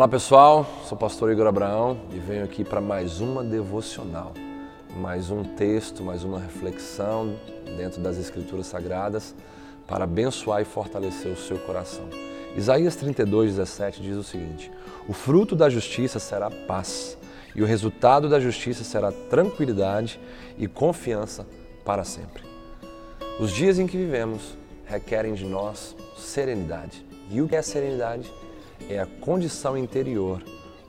Olá pessoal, sou o pastor Igor Abraão e venho aqui para mais uma devocional, mais um texto, mais uma reflexão dentro das Escrituras Sagradas para abençoar e fortalecer o seu coração. Isaías 32, 17 diz o seguinte: O fruto da justiça será paz, e o resultado da justiça será tranquilidade e confiança para sempre. Os dias em que vivemos requerem de nós serenidade. E o que é serenidade? É a condição interior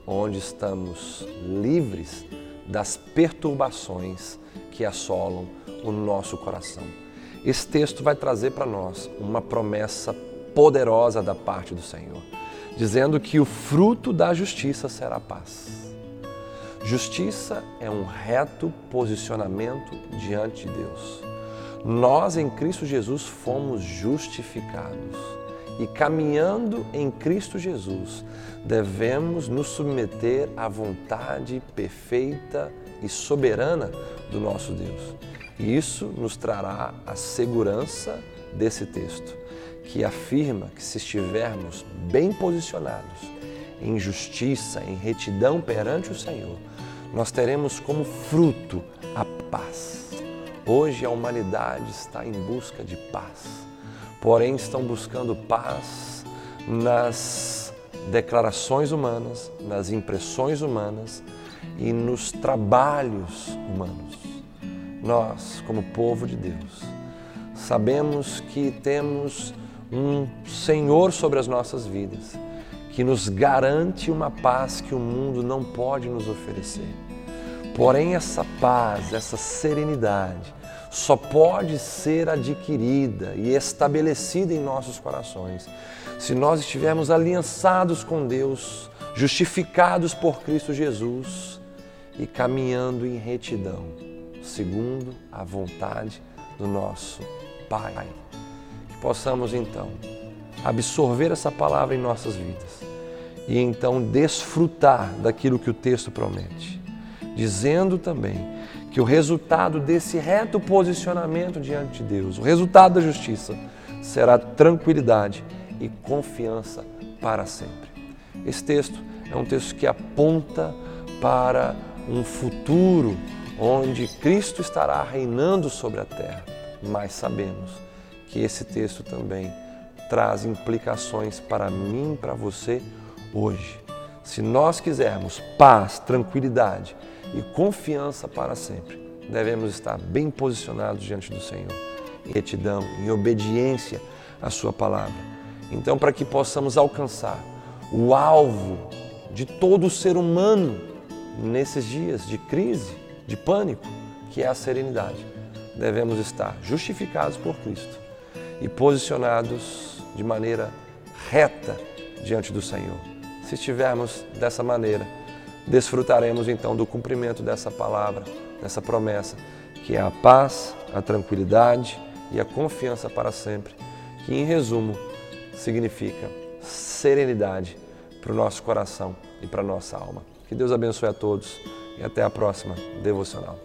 onde estamos livres das perturbações que assolam o nosso coração. Esse texto vai trazer para nós uma promessa poderosa da parte do Senhor, dizendo que o fruto da justiça será paz. Justiça é um reto posicionamento diante de Deus. Nós em Cristo Jesus fomos justificados e caminhando em Cristo Jesus, devemos nos submeter à vontade perfeita e soberana do nosso Deus. E isso nos trará a segurança desse texto, que afirma que se estivermos bem posicionados em justiça, em retidão perante o Senhor, nós teremos como fruto a paz. Hoje a humanidade está em busca de paz porém estão buscando paz nas declarações humanas, nas impressões humanas e nos trabalhos humanos. Nós, como povo de Deus, sabemos que temos um Senhor sobre as nossas vidas que nos garante uma paz que o mundo não pode nos oferecer. Porém, essa paz, essa serenidade, só pode ser adquirida e estabelecida em nossos corações se nós estivermos aliançados com Deus, justificados por Cristo Jesus e caminhando em retidão, segundo a vontade do nosso Pai. Que possamos então absorver essa palavra em nossas vidas e então desfrutar daquilo que o texto promete, dizendo também que o resultado desse reto posicionamento diante de Deus, o resultado da justiça, será tranquilidade e confiança para sempre. Esse texto é um texto que aponta para um futuro onde Cristo estará reinando sobre a terra, mas sabemos que esse texto também traz implicações para mim para você hoje. Se nós quisermos paz, tranquilidade e confiança para sempre. Devemos estar bem posicionados diante do Senhor, em retidão, em obediência à Sua palavra. Então, para que possamos alcançar o alvo de todo ser humano nesses dias de crise, de pânico, que é a serenidade, devemos estar justificados por Cristo e posicionados de maneira reta diante do Senhor. Se estivermos dessa maneira, desfrutaremos então do cumprimento dessa palavra, dessa promessa, que é a paz, a tranquilidade e a confiança para sempre, que em resumo significa serenidade para o nosso coração e para a nossa alma. Que Deus abençoe a todos e até a próxima devocional.